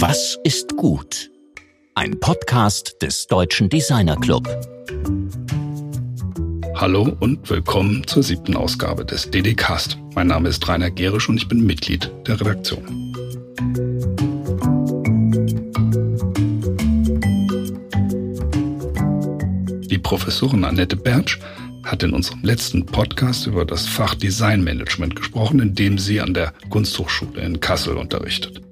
Was ist gut? Ein Podcast des Deutschen Designer Club. Hallo und willkommen zur siebten Ausgabe des DD-Cast. Mein Name ist Rainer Gerisch und ich bin Mitglied der Redaktion. Die Professorin Annette Bertsch hat in unserem letzten Podcast über das Fach Designmanagement gesprochen, in dem sie an der Kunsthochschule in Kassel unterrichtet.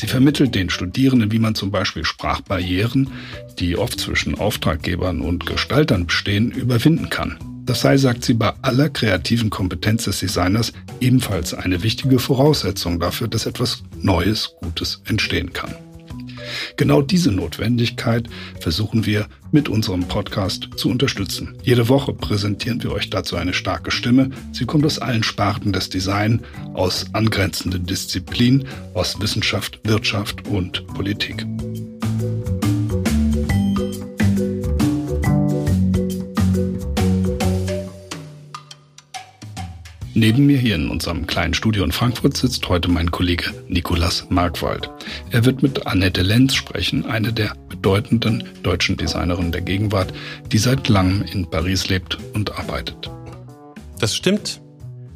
Sie vermittelt den Studierenden, wie man zum Beispiel Sprachbarrieren, die oft zwischen Auftraggebern und Gestaltern bestehen, überwinden kann. Das sei, sagt sie, bei aller kreativen Kompetenz des Designers ebenfalls eine wichtige Voraussetzung dafür, dass etwas Neues, Gutes entstehen kann. Genau diese Notwendigkeit versuchen wir mit unserem Podcast zu unterstützen. Jede Woche präsentieren wir euch dazu eine starke Stimme. Sie kommt aus allen Sparten des Design, aus angrenzenden Disziplinen, aus Wissenschaft, Wirtschaft und Politik. Neben mir hier in unserem kleinen Studio in Frankfurt sitzt heute mein Kollege Nikolas Markwald. Er wird mit Annette Lenz sprechen, eine der bedeutenden deutschen Designerinnen der Gegenwart, die seit langem in Paris lebt und arbeitet. Das stimmt.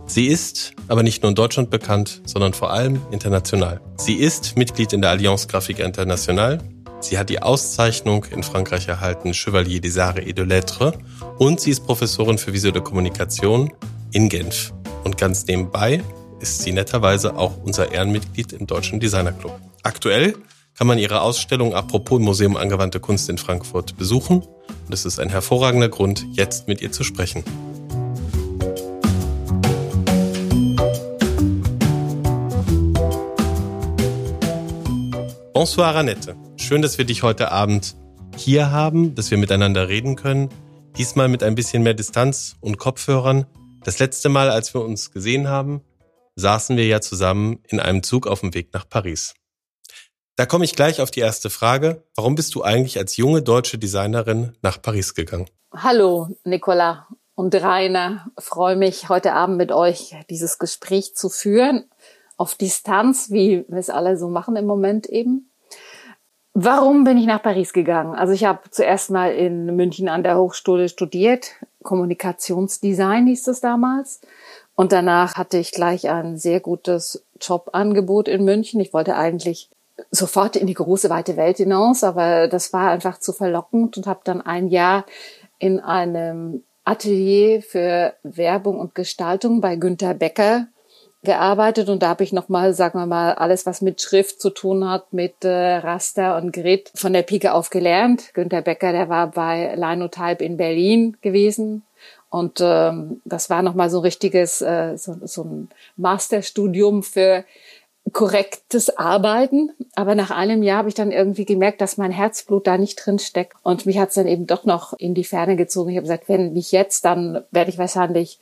Sie ist aber nicht nur in Deutschland bekannt, sondern vor allem international. Sie ist Mitglied in der Alliance Graphique Internationale. Sie hat die Auszeichnung in Frankreich erhalten, Chevalier des Arts et de Lettres. Und sie ist Professorin für visuelle Kommunikation in Genf. Und ganz nebenbei ist sie netterweise auch unser Ehrenmitglied im Deutschen Designer Club. Aktuell kann man ihre Ausstellung Apropos Museum Angewandte Kunst in Frankfurt besuchen. Und es ist ein hervorragender Grund, jetzt mit ihr zu sprechen. Bonsoir, Annette. Schön, dass wir dich heute Abend hier haben, dass wir miteinander reden können. Diesmal mit ein bisschen mehr Distanz und Kopfhörern. Das letzte Mal, als wir uns gesehen haben, saßen wir ja zusammen in einem Zug auf dem Weg nach Paris. Da komme ich gleich auf die erste Frage. Warum bist du eigentlich als junge deutsche Designerin nach Paris gegangen? Hallo, Nicola und Rainer. freue mich, heute Abend mit euch dieses Gespräch zu führen. Auf Distanz, wie wir es alle so machen im Moment eben. Warum bin ich nach Paris gegangen? Also ich habe zuerst mal in München an der Hochschule studiert, Kommunikationsdesign hieß es damals. Und danach hatte ich gleich ein sehr gutes Jobangebot in München. Ich wollte eigentlich sofort in die große weite Welt hinaus, aber das war einfach zu verlockend und habe dann ein Jahr in einem Atelier für Werbung und Gestaltung bei Günter Becker gearbeitet und da habe ich nochmal, sagen wir mal, alles, was mit Schrift zu tun hat, mit äh, Raster und Grid von der Pike auf gelernt. Günter Becker, der war bei Linotype in Berlin gewesen und ähm, das war nochmal so ein richtiges, äh, so, so ein Masterstudium für korrektes Arbeiten. Aber nach einem Jahr habe ich dann irgendwie gemerkt, dass mein Herzblut da nicht drin steckt. Und mich hat es dann eben doch noch in die Ferne gezogen. Ich habe gesagt, wenn nicht jetzt, dann werde ich wahrscheinlich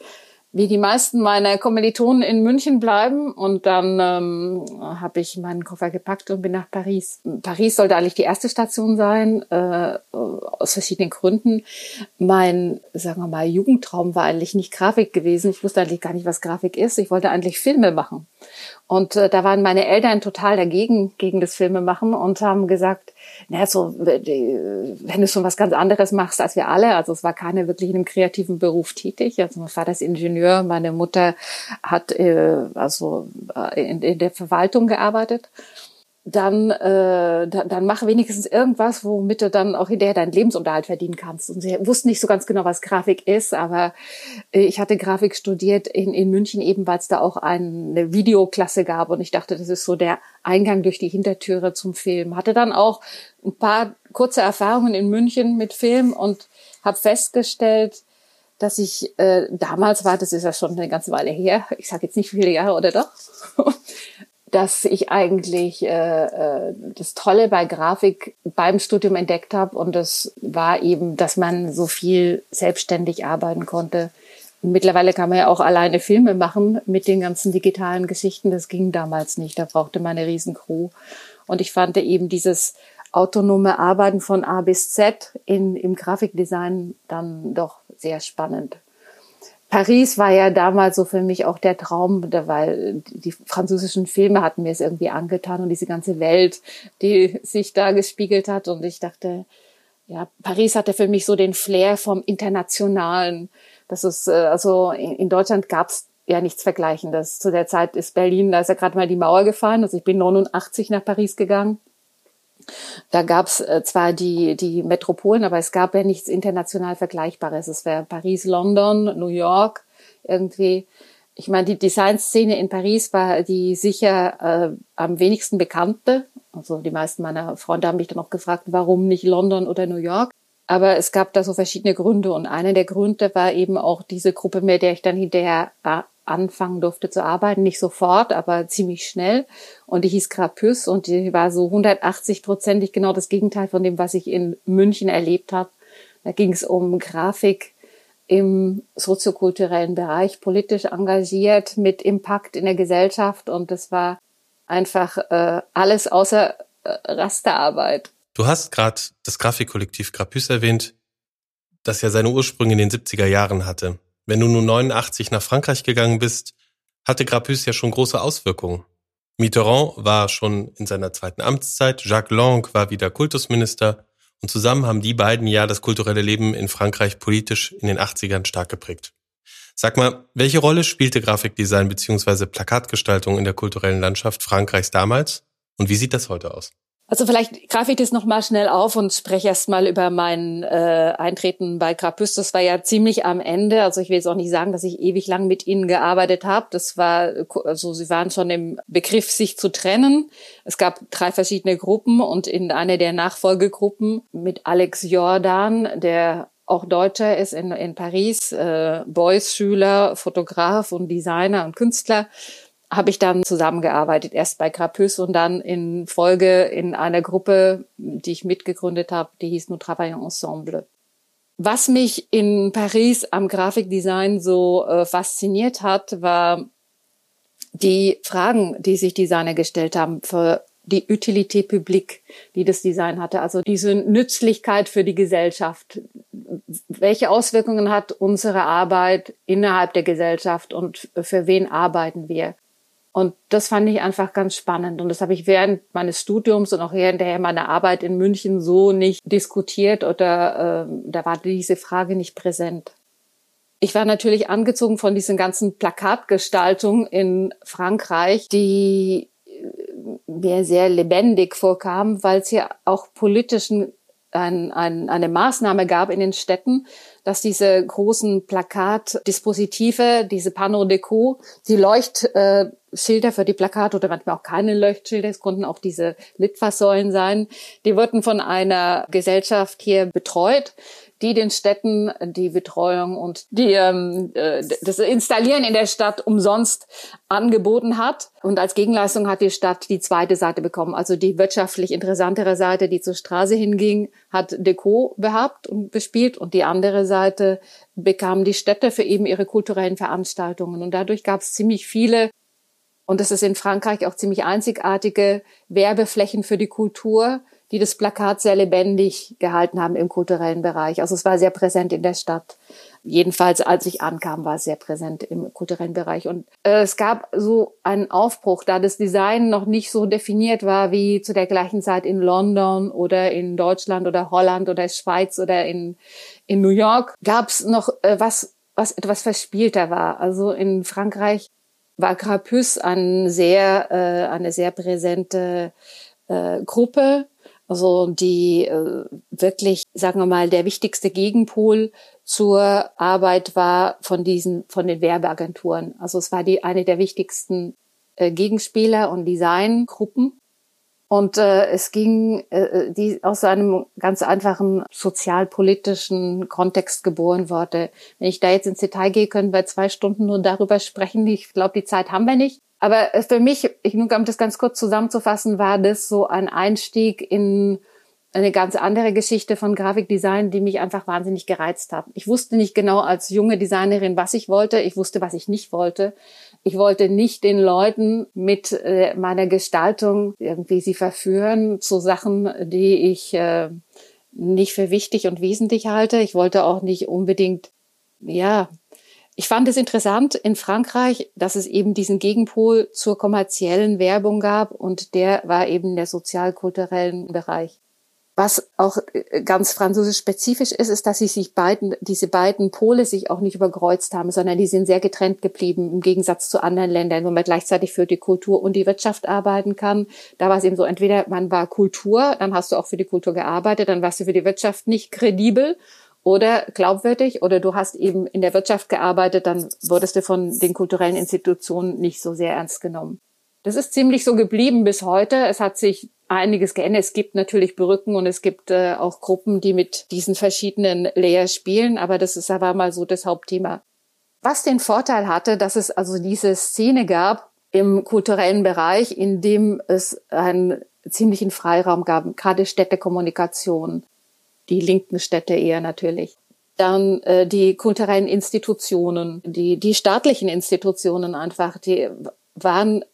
wie die meisten meiner Kommilitonen in München bleiben. Und dann ähm, habe ich meinen Koffer gepackt und bin nach Paris. Paris sollte eigentlich die erste Station sein, äh, aus verschiedenen Gründen. Mein, sagen wir mal, Jugendtraum war eigentlich nicht Grafik gewesen. Ich wusste eigentlich gar nicht, was Grafik ist. Ich wollte eigentlich Filme machen. Und äh, da waren meine Eltern total dagegen, gegen das Filme machen und haben gesagt, naja, so, wenn du schon was ganz anderes machst als wir alle, also es war keiner wirklich in einem kreativen Beruf tätig. Also mein Vater ist Ingenieur, meine Mutter hat äh, also äh, in, in der Verwaltung gearbeitet dann, äh, dann, dann mach wenigstens irgendwas, womit du dann auch hinterher deinen Lebensunterhalt verdienen kannst. Und sie wussten nicht so ganz genau, was Grafik ist, aber äh, ich hatte Grafik studiert in, in München eben, weil es da auch eine Videoklasse gab und ich dachte, das ist so der Eingang durch die Hintertüre zum Film. Hatte dann auch ein paar kurze Erfahrungen in München mit Film und habe festgestellt, dass ich äh, damals war, das ist ja schon eine ganze Weile her, ich sage jetzt nicht viele Jahre oder doch, dass ich eigentlich äh, äh, das Tolle bei Grafik beim Studium entdeckt habe und das war eben, dass man so viel selbstständig arbeiten konnte. mittlerweile kann man ja auch alleine Filme machen mit den ganzen digitalen Geschichten. Das ging damals nicht. Da brauchte man eine riesen Crew. Und ich fand eben dieses autonome Arbeiten von A bis Z in, im Grafikdesign dann doch sehr spannend. Paris war ja damals so für mich auch der Traum, weil die französischen Filme hatten mir es irgendwie angetan und diese ganze Welt, die sich da gespiegelt hat. Und ich dachte, ja, Paris hatte für mich so den Flair vom Internationalen. Das ist, äh, also in Deutschland gab es ja nichts Vergleichendes. Zu der Zeit ist Berlin, da ist ja gerade mal die Mauer gefallen. Also ich bin 89 nach Paris gegangen. Da gab es äh, zwar die, die Metropolen, aber es gab ja nichts international Vergleichbares. Es wäre Paris, London, New York irgendwie. Ich meine, die Designszene in Paris war die sicher äh, am wenigsten bekannte. Also die meisten meiner Freunde haben mich dann auch gefragt, warum nicht London oder New York. Aber es gab da so verschiedene Gründe und einer der Gründe war eben auch diese Gruppe, mit der ich dann hinterher äh, anfangen durfte zu arbeiten, nicht sofort, aber ziemlich schnell. Und die hieß Krapus und die war so 180-prozentig genau das Gegenteil von dem, was ich in München erlebt habe. Da ging es um Grafik im soziokulturellen Bereich, politisch engagiert, mit Impact in der Gesellschaft und das war einfach äh, alles außer äh, Rasterarbeit. Du hast gerade das Grafikkollektiv Krapus erwähnt, das ja seine Ursprünge in den 70er Jahren hatte. Wenn du nun 89 nach Frankreich gegangen bist, hatte Grapus ja schon große Auswirkungen. Mitterrand war schon in seiner zweiten Amtszeit, Jacques Lang war wieder Kultusminister und zusammen haben die beiden ja das kulturelle Leben in Frankreich politisch in den 80ern stark geprägt. Sag mal, welche Rolle spielte Grafikdesign bzw. Plakatgestaltung in der kulturellen Landschaft Frankreichs damals und wie sieht das heute aus? Also vielleicht greife ich das nochmal schnell auf und spreche erst mal über mein äh, Eintreten bei Krapus. Das war ja ziemlich am Ende. Also ich will jetzt auch nicht sagen, dass ich ewig lang mit ihnen gearbeitet habe. Das war, also sie waren schon im Begriff, sich zu trennen. Es gab drei verschiedene Gruppen und in einer der Nachfolgegruppen mit Alex Jordan, der auch Deutscher ist in, in Paris, äh, Beuys-Schüler, Fotograf und Designer und Künstler habe ich dann zusammengearbeitet, erst bei Crapus und dann in Folge in einer Gruppe, die ich mitgegründet habe, die hieß Nous Travaillons Ensemble. Was mich in Paris am Grafikdesign so äh, fasziniert hat, war die Fragen, die sich Designer gestellt haben für die Utilité publique, die das Design hatte, also diese Nützlichkeit für die Gesellschaft. Welche Auswirkungen hat unsere Arbeit innerhalb der Gesellschaft und für wen arbeiten wir? Und das fand ich einfach ganz spannend. Und das habe ich während meines Studiums und auch hinterher meiner Arbeit in München so nicht diskutiert oder äh, da war diese Frage nicht präsent. Ich war natürlich angezogen von diesen ganzen Plakatgestaltungen in Frankreich, die äh, mir sehr lebendig vorkamen, weil es ja auch politischen ein, ein, eine Maßnahme gab in den Städten, dass diese großen Plakatdispositive, diese Pano Deco, die Leuchtschilder für die Plakate oder manchmal auch keine Leuchtschilder, es konnten auch diese Litfaßsäulen sein, die wurden von einer Gesellschaft hier betreut, die den Städten die Betreuung und die ähm, äh, das Installieren in der Stadt umsonst angeboten hat. Und als Gegenleistung hat die Stadt die zweite Seite bekommen, also die wirtschaftlich interessantere Seite, die zur Straße hinging, hat Deko behabt und bespielt und die andere Seite bekamen die Städte für eben ihre kulturellen Veranstaltungen. Und dadurch gab es ziemlich viele und das ist in Frankreich auch ziemlich einzigartige Werbeflächen für die Kultur, die das Plakat sehr lebendig gehalten haben im kulturellen Bereich. Also es war sehr präsent in der Stadt. Jedenfalls, als ich ankam, war es sehr präsent im kulturellen Bereich. Und äh, es gab so einen Aufbruch, da das Design noch nicht so definiert war wie zu der gleichen Zeit in London oder in Deutschland oder Holland oder Schweiz oder in, in New York, gab es noch äh, was, was etwas verspielter war. Also in Frankreich war Grapus ein sehr, äh, eine sehr präsente äh, Gruppe also die äh, wirklich, sagen wir mal, der wichtigste Gegenpol zur Arbeit war von diesen, von den Werbeagenturen. Also es war die eine der wichtigsten äh, Gegenspieler und Designgruppen. Und äh, es ging, äh, die aus einem ganz einfachen sozialpolitischen Kontext geboren wurde. Wenn ich da jetzt ins Detail gehe, können wir zwei Stunden nur darüber sprechen. Ich glaube, die Zeit haben wir nicht. Aber für mich, ich nur um das ganz kurz zusammenzufassen, war das so ein Einstieg in eine ganz andere Geschichte von Grafikdesign, die mich einfach wahnsinnig gereizt hat. Ich wusste nicht genau als junge Designerin, was ich wollte. Ich wusste, was ich nicht wollte. Ich wollte nicht den Leuten mit äh, meiner Gestaltung irgendwie sie verführen zu Sachen, die ich äh, nicht für wichtig und wesentlich halte. Ich wollte auch nicht unbedingt, ja, Ich fand es interessant in Frankreich, dass es eben diesen Gegenpol zur kommerziellen Werbung gab und der war eben der sozialkulturellen Bereich. Was auch äh, ganz französisch spezifisch ist, ist, dass sie sich beiden, diese beiden Pole sich auch nicht überkreuzt haben, sondern die sind sehr getrennt geblieben, im Gegensatz zu anderen Ländern, wo man gleichzeitig für die Kultur und die Wirtschaft arbeiten kann. Da war es eben so, entweder man war Kultur, dann hast du auch für die Kultur gearbeitet, dann warst du für die Wirtschaft nicht kredibel oder glaubwürdig, oder du hast eben in der Wirtschaft gearbeitet, dann wurdest du von den kulturellen Institutionen nicht so sehr ernst genommen. Das ist ziemlich so geblieben bis heute. Es hat sich einiges geändert. Es gibt natürlich Brücken und es gibt äh, auch Gruppen, die mit diesen verschiedenen Layers spielen, aber das ist aber mal so das Hauptthema. Was den Vorteil hatte, dass es also diese Szene gab im kulturellen Bereich, in dem es einen ziemlichen Freiraum gab, gerade Städtekommunikation, die linken Städte eher natürlich. Dann äh, die kulturellen Institutionen, die, die staatlichen Institutionen einfach, die waren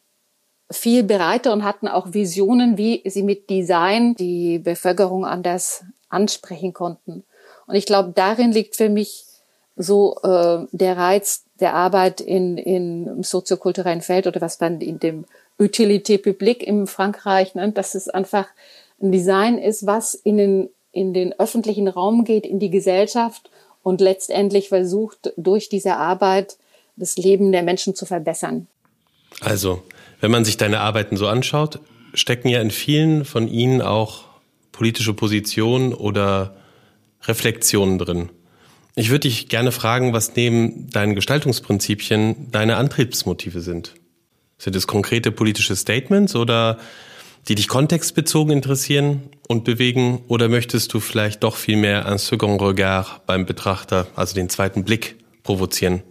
viel bereiter und hatten auch Visionen, wie sie mit Design die Bevölkerung anders ansprechen konnten. Und ich glaube, darin liegt für mich so äh, der Reiz der Arbeit in, in im soziokulturellen Feld oder was man in dem Utilité Publique im Frankreich nennt, dass es einfach ein Design ist, was in den, in den öffentlichen Raum geht, in die Gesellschaft und letztendlich versucht, durch diese Arbeit das Leben der Menschen zu verbessern. Also, wenn man sich deine Arbeiten so anschaut, stecken ja in vielen von ihnen auch politische Positionen oder Reflexionen drin. Ich würde dich gerne fragen, was neben deinen Gestaltungsprinzipien deine Antriebsmotive sind. Sind es konkrete politische Statements oder die dich kontextbezogen interessieren und bewegen? Oder möchtest du vielleicht doch viel mehr un second regard beim Betrachter, also den zweiten Blick, provozieren?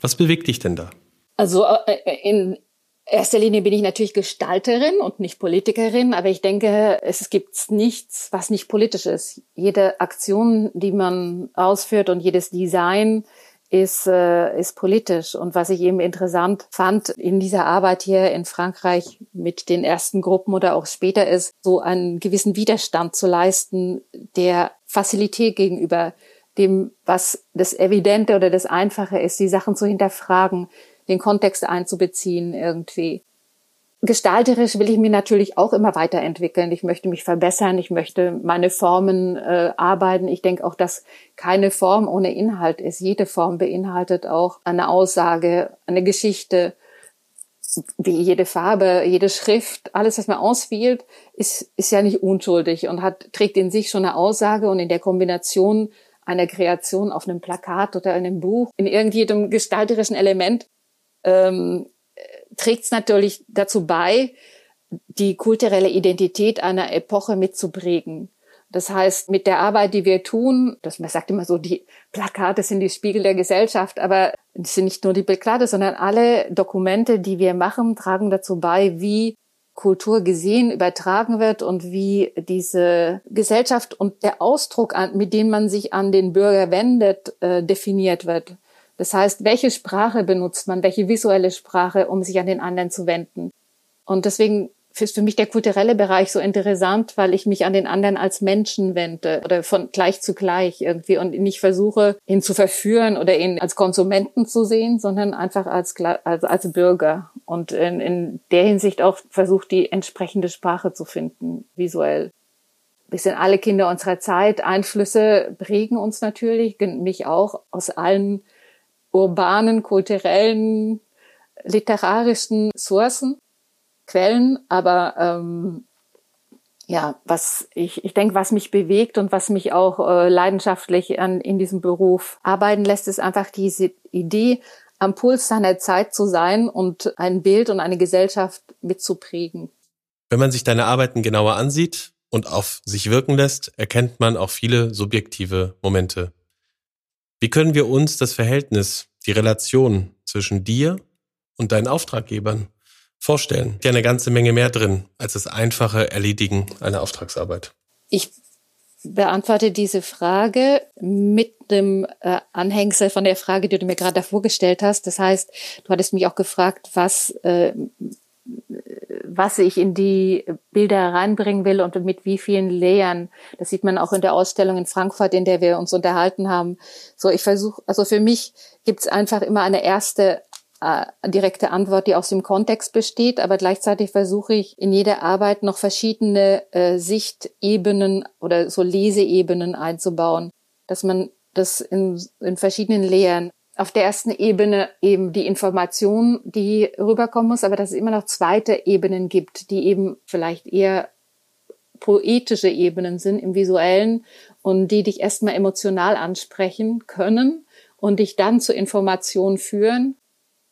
Was bewegt dich denn da? Also äh, in, erster Linie bin ich natürlich Gestalterin und nicht Politikerin, aber ich denke, es gibt nichts, was nicht politisch ist. Jede Aktion, die man ausführt und jedes Design ist, äh, ist politisch. Und was ich eben interessant fand in dieser Arbeit hier in Frankreich mit den ersten Gruppen oder auch später ist, so einen gewissen Widerstand zu leisten, der Facilität gegenüber dem, was das Evidente oder das Einfache ist, die Sachen zu hinterfragen, den Kontext einzubeziehen irgendwie. Gestalterisch will ich mir natürlich auch immer weiterentwickeln. Ich möchte mich verbessern. Ich möchte meine Formen äh, arbeiten. Ich denke auch, dass keine Form ohne Inhalt ist. Jede Form beinhaltet auch eine Aussage, eine Geschichte, wie jede Farbe, jede Schrift, alles, was man auswählt, ist, ist ja nicht unschuldig und hat, trägt in sich schon eine Aussage und in der Kombination einer Kreation auf einem Plakat oder in einem Buch, in irgendeinem gestalterischen Element ähm, trägt es natürlich dazu bei, die kulturelle Identität einer Epoche mitzuprägen. Das heißt, mit der Arbeit, die wir tun, das man sagt immer so, die Plakate sind die Spiegel der Gesellschaft, aber es sind nicht nur die Plakate, sondern alle Dokumente, die wir machen, tragen dazu bei, wie Kultur gesehen, übertragen wird und wie diese Gesellschaft und der Ausdruck, mit dem man sich an den Bürger wendet, äh, definiert wird. Das heißt, welche Sprache benutzt man, welche visuelle Sprache, um sich an den anderen zu wenden? Und deswegen ist für mich der kulturelle Bereich so interessant, weil ich mich an den anderen als Menschen wende oder von gleich zu gleich irgendwie und nicht versuche, ihn zu verführen oder ihn als Konsumenten zu sehen, sondern einfach als, als, als Bürger und in, in der Hinsicht auch versucht, die entsprechende Sprache zu finden, visuell. Wir sind alle Kinder unserer Zeit. Einflüsse prägen uns natürlich, mich auch aus allen urbanen, kulturellen, literarischen Sourcen, Quellen, aber ähm, ja, was ich, ich denke, was mich bewegt und was mich auch äh, leidenschaftlich an, in diesem Beruf arbeiten lässt, ist einfach diese Idee, am Puls seiner Zeit zu sein und ein Bild und eine Gesellschaft mitzuprägen. Wenn man sich deine Arbeiten genauer ansieht und auf sich wirken lässt, erkennt man auch viele subjektive Momente. Wie können wir uns das Verhältnis, die Relation zwischen dir und deinen Auftraggebern vorstellen? Ja, eine ganze Menge mehr drin als das einfache Erledigen einer Auftragsarbeit. Ich beantworte diese Frage mit dem äh, Anhängsel von der Frage, die du mir gerade davor gestellt hast. Das heißt, du hattest mich auch gefragt, was, äh, was ich in die Bilder reinbringen will und mit wie vielen Layern. Das sieht man auch in der Ausstellung in Frankfurt, in der wir uns unterhalten haben. So, ich versuche, also für mich gibt es einfach immer eine erste äh, direkte Antwort, die aus dem Kontext besteht, aber gleichzeitig versuche ich in jeder Arbeit noch verschiedene äh, Sichtebenen oder so Leseebenen einzubauen, dass man das in, in verschiedenen Lehren auf der ersten Ebene eben die Information, die rüberkommen muss, aber dass es immer noch zweite Ebenen gibt, die eben vielleicht eher poetische Ebenen sind im visuellen und die dich erstmal emotional ansprechen können und dich dann zur Information führen.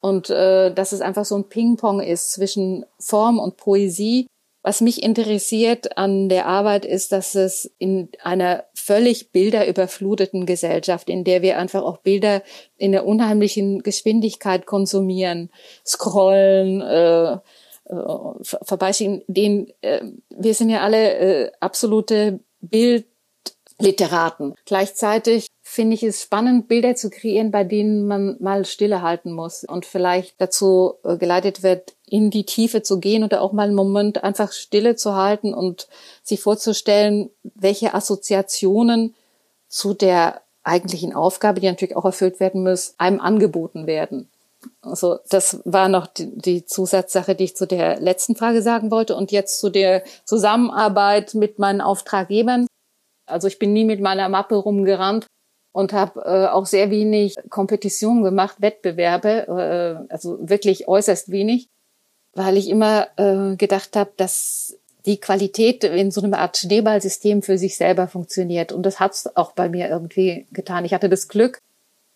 Und äh, dass es einfach so ein Ping-Pong ist zwischen Form und Poesie, was mich interessiert an der Arbeit ist, dass es in einer völlig bilderüberfluteten Gesellschaft, in der wir einfach auch Bilder in der unheimlichen Geschwindigkeit konsumieren, scrollen, äh, äh, vorbeischieben, den, äh, wir sind ja alle äh, absolute Bildliteraten. Gleichzeitig finde ich es spannend, Bilder zu kreieren, bei denen man mal Stille halten muss und vielleicht dazu äh, geleitet wird, in die Tiefe zu gehen oder auch mal einen Moment einfach Stille zu halten und sich vorzustellen, welche Assoziationen zu der eigentlichen Aufgabe, die natürlich auch erfüllt werden muss, einem angeboten werden. Also das war noch die, die Zusatzsache, die ich zu der letzten Frage sagen wollte und jetzt zu der Zusammenarbeit mit meinen Auftraggebern. Also ich bin nie mit meiner Mappe rumgerannt und habe äh, auch sehr wenig Kompetition gemacht, Wettbewerbe, äh, also wirklich äußerst wenig, weil ich immer äh, gedacht habe, dass die Qualität in so einem Art Schneeballsystem für sich selber funktioniert. Und das hat's auch bei mir irgendwie getan. Ich hatte das Glück,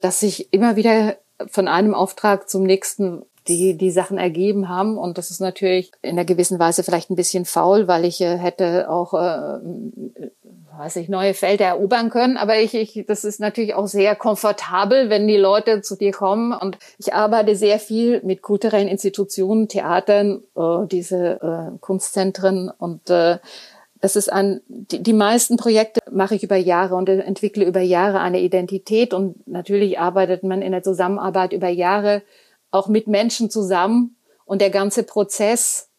dass sich immer wieder von einem Auftrag zum nächsten die die Sachen ergeben haben und das ist natürlich in einer gewissen Weise vielleicht ein bisschen faul, weil ich äh, hätte auch äh, weiß ich, neue Felder erobern können. Aber ich, ich, das ist natürlich auch sehr komfortabel, wenn die Leute zu dir kommen. Und ich arbeite sehr viel mit kulturellen Institutionen, Theatern, äh, diese äh, Kunstzentren und äh, das ist ein, die, die meisten Projekte mache ich über Jahre und entwickle über Jahre eine Identität und natürlich arbeitet man in der Zusammenarbeit über Jahre auch mit Menschen zusammen und der ganze Prozess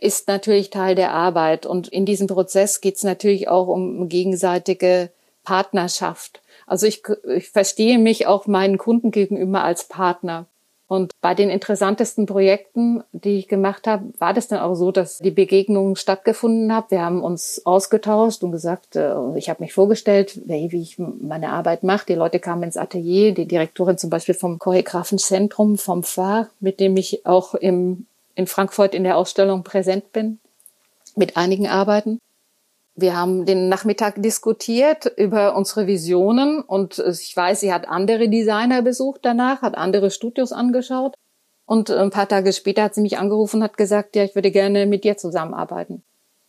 ist natürlich Teil der Arbeit. Und in diesem Prozess geht es natürlich auch um gegenseitige Partnerschaft. Also ich, ich verstehe mich auch meinen Kunden gegenüber als Partner. Und bei den interessantesten Projekten, die ich gemacht habe, war das dann auch so, dass die Begegnungen stattgefunden haben. Wir haben uns ausgetauscht und gesagt, äh, ich habe mich vorgestellt, wie ich meine Arbeit mache. Die Leute kamen ins Atelier, die Direktorin zum Beispiel vom Choreographenzentrum, vom FAR, mit dem ich auch im in Frankfurt in der Ausstellung präsent bin mit einigen Arbeiten. Wir haben den Nachmittag diskutiert über unsere Visionen und ich weiß, sie hat andere Designer besucht danach, hat andere Studios angeschaut und ein paar Tage später hat sie mich angerufen und hat gesagt, ja, ich würde gerne mit dir zusammenarbeiten.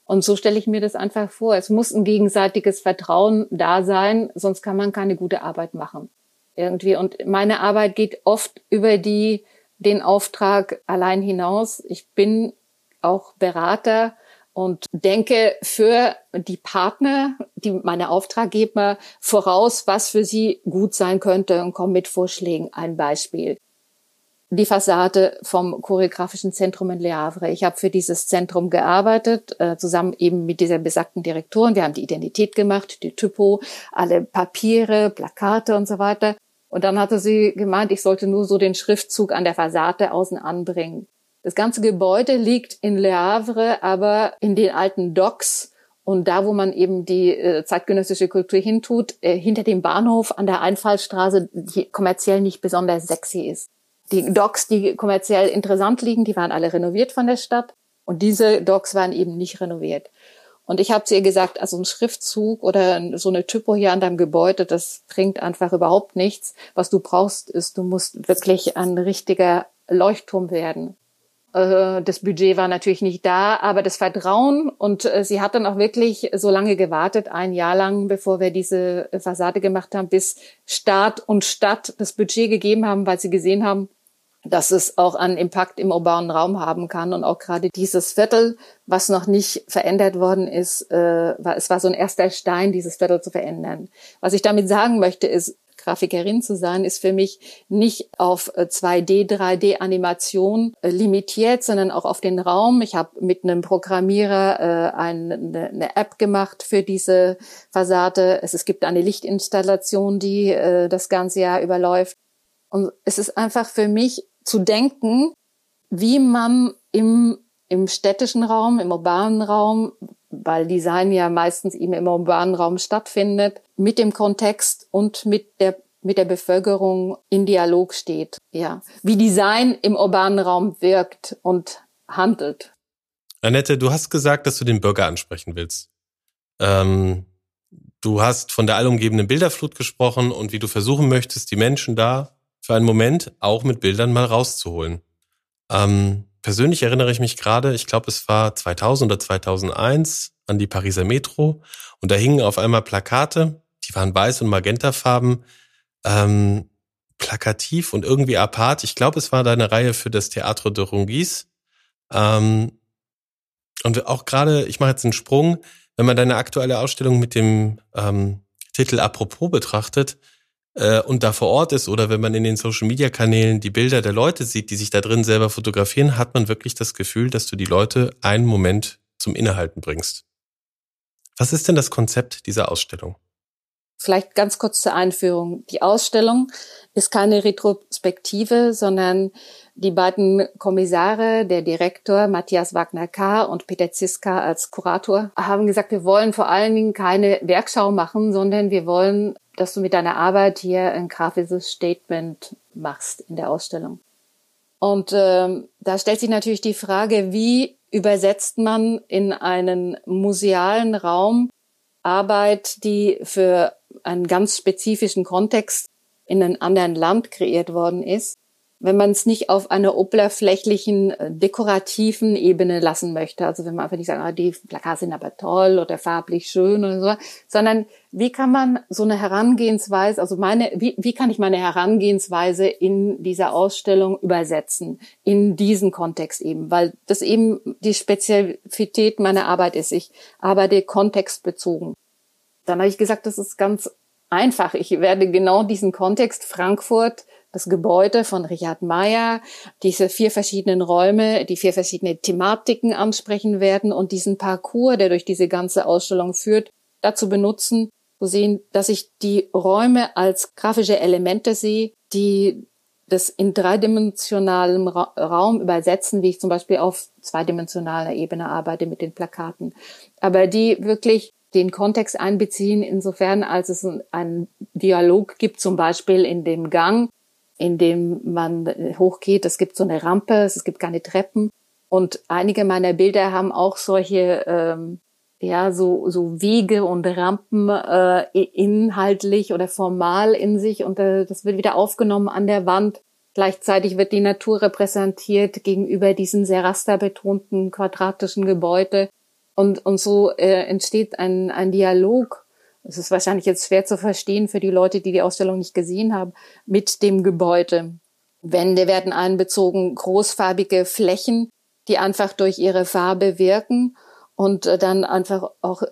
Und so stelle ich mir das einfach vor. Es muss ein gegenseitiges Vertrauen da sein, sonst kann man keine gute Arbeit machen. Irgendwie. Und meine Arbeit geht oft über die den Auftrag allein hinaus. Ich bin auch Berater und denke für die Partner, die meine Auftraggeber voraus, was für sie gut sein könnte und komme mit Vorschlägen. Ein Beispiel. Die Fassade vom choreografischen Zentrum in Le Havre. Ich habe für dieses Zentrum gearbeitet, äh, zusammen eben mit dieser besagten Direktorin. Wir haben die Identität gemacht, die Typo, alle Papiere, Plakate und so weiter. Und dann hatte sie gemeint, ich sollte nur so den Schriftzug an der Fassade außen anbringen. Das ganze Gebäude liegt in Le Havre, aber in den alten Docks und da, wo man eben die äh, zeitgenössische Kultur hintut, äh, hinter dem Bahnhof an der Einfallstraße, die kommerziell nicht besonders sexy ist. Die Docks, die kommerziell interessant liegen, die waren alle renoviert von der Stadt und diese Docks waren eben nicht renoviert. Und ich habe zu ihr gesagt, also ein Schriftzug oder so eine Typo hier an deinem Gebäude, das bringt einfach überhaupt nichts. Was du brauchst, ist, du musst wirklich ein richtiger Leuchtturm werden. Äh, das Budget war natürlich nicht da, aber das Vertrauen und äh, sie hat dann auch wirklich so lange gewartet, ein Jahr lang, bevor wir diese Fassade gemacht haben, bis Staat und Stadt das Budget gegeben haben, weil sie gesehen haben, dass es auch einen Impact im urbanen Raum haben kann. Und auch gerade dieses Viertel, was noch nicht verändert worden ist, äh, war, es war so ein erster Stein, dieses Viertel zu verändern. Was ich damit sagen möchte, ist, Grafikerin zu sein, ist für mich nicht auf 2D, 3D-Animation limitiert, sondern auch auf den Raum. Ich habe mit einem Programmierer äh, eine, eine, App gemacht für diese Fassade. Es, es gibt eine Lichtinstallation, die äh, das ganze Jahr überläuft. Und es ist einfach für mich zu denken, wie man im, im städtischen Raum, im urbanen Raum, weil Design ja meistens eben im urbanen Raum stattfindet, mit dem Kontext und mit der mit der Bevölkerung in Dialog steht. Ja, wie Design im urbanen Raum wirkt und handelt. Annette, du hast gesagt, dass du den Bürger ansprechen willst. Ähm, du hast von der allumgebenden Bilderflut gesprochen und wie du versuchen möchtest, die Menschen da für einen Moment auch mit Bildern mal rauszuholen. Ähm, persönlich erinnere ich mich gerade, ich glaube, es war 2000 oder 2001 an die Pariser Metro und da hingen auf einmal Plakate, die waren weiß und magentafarben, ähm, plakativ und irgendwie apart. Ich glaube, es war da eine Reihe für das Theatre de Rungis. Ähm, und auch gerade, ich mache jetzt einen Sprung, wenn man deine aktuelle Ausstellung mit dem ähm, Titel Apropos betrachtet, äh, und da vor Ort ist oder wenn man in den Social-Media-Kanälen die Bilder der Leute sieht, die sich da drin selber fotografieren, hat man wirklich das Gefühl, dass du die Leute einen Moment zum Innehalten bringst. Was ist denn das Konzept dieser Ausstellung? Vielleicht ganz kurz zur Einführung. Die Ausstellung ist keine Retrospektive, sondern die beiden Kommissare, der Direktor Matthias Wagner-K. und Peter Ziska als Kurator, haben gesagt, wir wollen vor allen Dingen keine Werkschau machen, sondern wir wollen dass du mit deiner Arbeit hier ein grafisches Statement machst in der Ausstellung. Und ähm, da stellt sich natürlich die Frage, wie übersetzt man in einen musealen Raum Arbeit, die für einen ganz spezifischen Kontext in einem anderen Land kreiert worden ist, wenn man es nicht auf einer oberflächlichen, äh, dekorativen Ebene lassen möchte. Also wenn man einfach nicht sagt, ah, die Plakate sind aber toll oder farblich schön oder so, sondern wie kann man so eine Herangehensweise, also meine, wie, wie kann ich meine Herangehensweise in dieser Ausstellung übersetzen, in diesen Kontext eben, weil das eben die Spezialität meiner Arbeit ist. Ich arbeite kontextbezogen. Dann habe ich gesagt, das ist ganz einfach. Ich werde genau diesen Kontext Frankfurt das Gebäude von Richard Meyer, diese vier verschiedenen Räume, die vier verschiedene Thematiken ansprechen werden und diesen Parcours, der durch diese ganze Ausstellung führt, dazu benutzen, zu sehen, dass ich die Räume als grafische Elemente sehe, die das in dreidimensionalem Ra Raum übersetzen, wie ich zum Beispiel auf zweidimensionaler Ebene arbeite mit den Plakaten, aber die wirklich den Kontext einbeziehen, insofern als es einen Dialog gibt, zum Beispiel in dem Gang, in dem man hochgeht. Es gibt so eine Rampe, es gibt keine Treppen. Und einige meiner Bilder haben auch solche, ähm, ja, so, so Wege und Rampen äh, inhaltlich oder formal in sich. Und äh, das wird wieder aufgenommen an der Wand. Gleichzeitig wird die Natur repräsentiert gegenüber diesen sehr rasterbetonten quadratischen Gebäude. Und, und so äh, entsteht ein, ein Dialog es ist wahrscheinlich jetzt schwer zu verstehen für die Leute, die die Ausstellung nicht gesehen haben, mit dem Gebäude. Wände werden einbezogen, großfarbige Flächen, die einfach durch ihre Farbe wirken und äh, dann einfach auch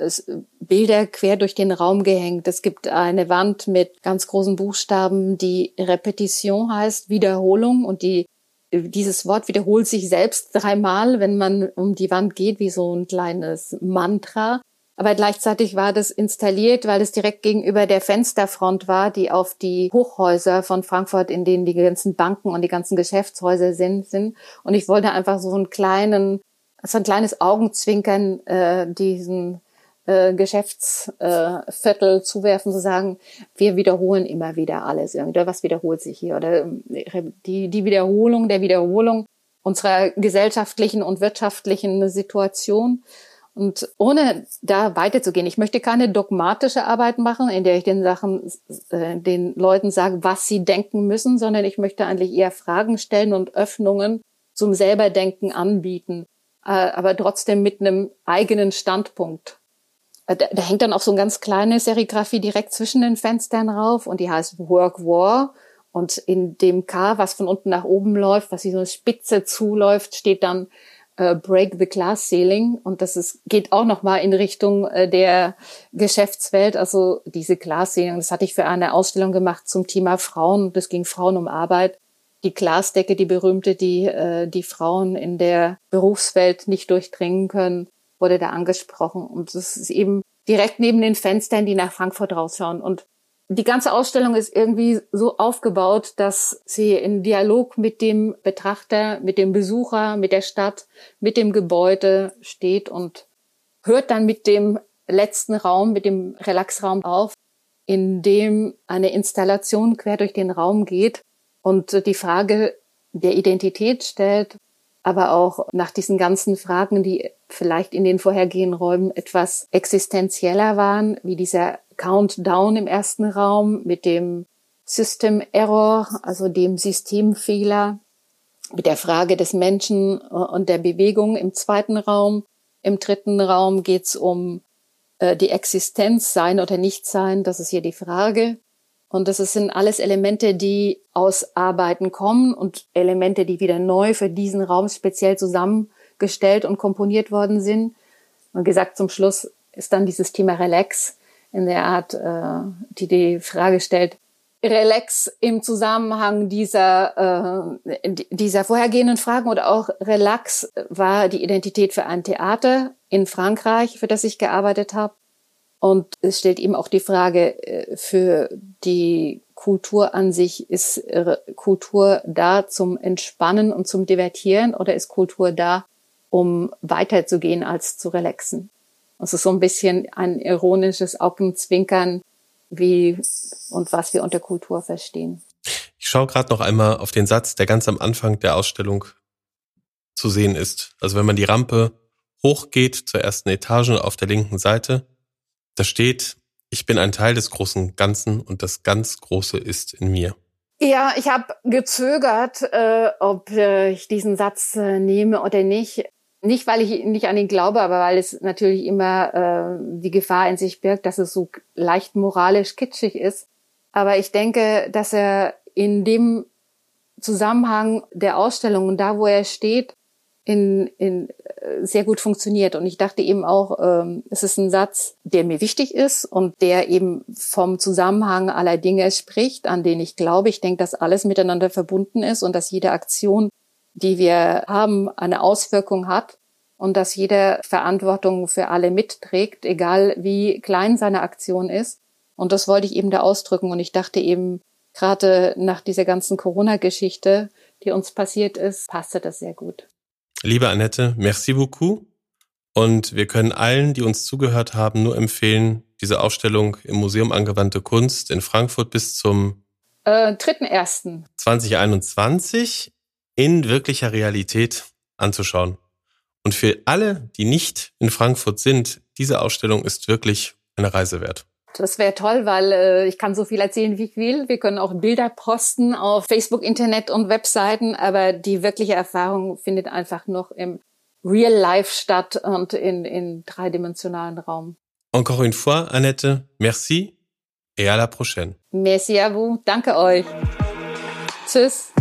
Bilder quer durch den Raum gehängt. Es gibt eine Wand mit ganz großen Buchstaben, die Repetition heißt, Wiederholung und die dieses Wort wiederholt sich selbst dreimal, wenn man um die Wand geht, wie so ein kleines Mantra. Aber gleichzeitig war das installiert, weil es direkt gegenüber der Fensterfront war, die auf die Hochhäuser von Frankfurt, in denen die ganzen Banken und die ganzen Geschäftshäuser sind, sind. Und ich wollte einfach so einen kleinen, so ein kleines Augenzwinkern äh, diesen äh, Geschäftsviertel äh, zuwerfen, zu sagen, wir wiederholen immer wieder alles. Oder was wiederholt sich hier? Oder äh, die, die Wiederholung der Wiederholung unserer gesellschaftlichen und wirtschaftlichen Situation. Und ohne da weiterzugehen, ich möchte keine dogmatische Arbeit machen, in der ich den Sachen, äh, den Leuten sage, was sie denken müssen, sondern ich möchte eigentlich eher Fragen stellen und Öffnungen zum selberdenken anbieten, äh, aber trotzdem mit einem eigenen Standpunkt. Äh, da, da hängt dann auch so eine ganz kleine Serigraphie direkt zwischen den Fenstern rauf und die heißt Work War. Und in dem K, was von unten nach oben läuft, was wie so eine Spitze zuläuft, steht dann äh, Break the Glass Ceiling und das ist, geht auch nochmal in Richtung äh, der Geschäftswelt. Also diese Glass Ceiling, das hatte ich für eine Ausstellung gemacht zum Thema Frauen. Das ging Frauen um Arbeit. Die Glasdecke, die berühmte, die äh, die Frauen in der Berufswelt nicht durchdringen können, wurde da angesprochen. Und das ist eben direkt neben den Fenstern, die nach Frankfurt rausschauen. Und die ganze Ausstellung ist irgendwie so aufgebaut, dass sie in Dialog mit dem Betrachter, mit dem Besucher, mit der Stadt, mit dem Gebäude steht und hört dann mit dem letzten Raum, mit dem Relaxraum auf, in dem eine Installation quer durch den Raum geht und die Frage der Identität stellt, aber auch nach diesen ganzen Fragen, die vielleicht in den vorhergehenden Räumen etwas existenzieller waren, wie dieser Countdown im ersten Raum mit dem System Error, also dem Systemfehler, mit der Frage des Menschen und der Bewegung im zweiten Raum. Im dritten Raum geht's um äh, die Existenz, sein oder nicht sein, das ist hier die Frage. Und das sind alles Elemente, die aus Arbeiten kommen und Elemente, die wieder neu für diesen Raum speziell zusammengestellt und komponiert worden sind. Und gesagt, zum Schluss ist dann dieses Thema Relax, in der Art, äh, die die Frage stellt, Relax im Zusammenhang dieser, äh, dieser vorhergehenden Fragen oder auch Relax war die Identität für ein Theater in Frankreich, für das ich gearbeitet habe. Und es stellt eben auch die Frage äh, für die Kultur an sich, ist äh, Kultur da zum Entspannen und zum Divertieren oder ist Kultur da, um weiterzugehen als zu relaxen? Also so ein bisschen ein ironisches Augenzwinkern, wie und was wir unter Kultur verstehen. Ich schaue gerade noch einmal auf den Satz, der ganz am Anfang der Ausstellung zu sehen ist. Also wenn man die Rampe hochgeht zur ersten Etage auf der linken Seite, da steht, ich bin ein Teil des großen Ganzen und das ganz Große ist in mir. Ja, ich habe gezögert, äh, ob äh, ich diesen Satz äh, nehme oder nicht. Nicht, weil ich nicht an ihn glaube, aber weil es natürlich immer äh, die Gefahr in sich birgt, dass es so leicht moralisch kitschig ist. Aber ich denke, dass er in dem Zusammenhang der Ausstellung und da, wo er steht, in, in äh, sehr gut funktioniert. Und ich dachte eben auch, ähm, es ist ein Satz, der mir wichtig ist und der eben vom Zusammenhang aller Dinge spricht, an den ich glaube. Ich denke, dass alles miteinander verbunden ist und dass jede Aktion die wir haben, eine Auswirkung hat und dass jeder Verantwortung für alle mitträgt, egal wie klein seine Aktion ist. Und das wollte ich eben da ausdrücken. Und ich dachte eben, gerade nach dieser ganzen Corona-Geschichte, die uns passiert ist, passte das sehr gut. Liebe Annette, merci beaucoup. Und wir können allen, die uns zugehört haben, nur empfehlen, diese Ausstellung im Museum Angewandte Kunst in Frankfurt bis zum äh, 3.1. 2021 in wirklicher Realität anzuschauen. Und für alle, die nicht in Frankfurt sind, diese Ausstellung ist wirklich eine Reise wert. Das wäre toll, weil äh, ich kann so viel erzählen, wie ich will. Wir können auch Bilder posten auf Facebook, Internet und Webseiten, aber die wirkliche Erfahrung findet einfach noch im Real Life statt und in, in dreidimensionalen Raum. Encore une fois, Annette, merci et à la prochaine. Merci à vous. Danke euch. Tschüss.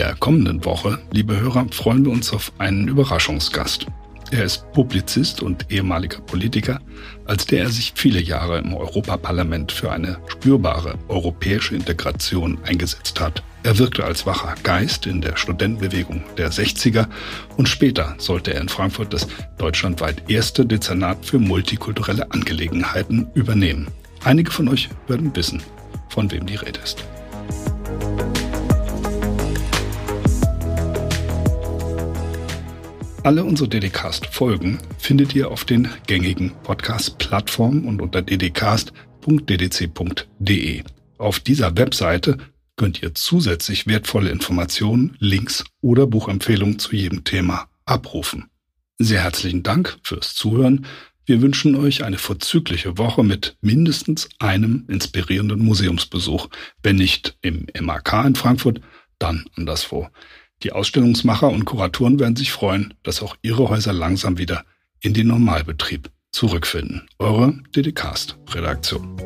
Der kommenden Woche, liebe Hörer, freuen wir uns auf einen Überraschungsgast. Er ist Publizist und ehemaliger Politiker, als der er sich viele Jahre im Europaparlament für eine spürbare europäische Integration eingesetzt hat. Er wirkte als wacher Geist in der Studentenbewegung der 60er und später sollte er in Frankfurt das deutschlandweit erste Dezernat für multikulturelle Angelegenheiten übernehmen. Einige von euch werden wissen, von wem die Rede ist. Alle unsere DDcast-Folgen findet ihr auf den gängigen Podcast-Plattformen und unter ddcast.ddc.de. Auf dieser Webseite könnt ihr zusätzlich wertvolle Informationen, Links oder Buchempfehlungen zu jedem Thema abrufen. Sehr herzlichen Dank fürs Zuhören. Wir wünschen euch eine vorzügliche Woche mit mindestens einem inspirierenden Museumsbesuch. Wenn nicht im MAK in Frankfurt, dann anderswo. Die Ausstellungsmacher und Kuratoren werden sich freuen, dass auch ihre Häuser langsam wieder in den Normalbetrieb zurückfinden. Eure DDcast Redaktion.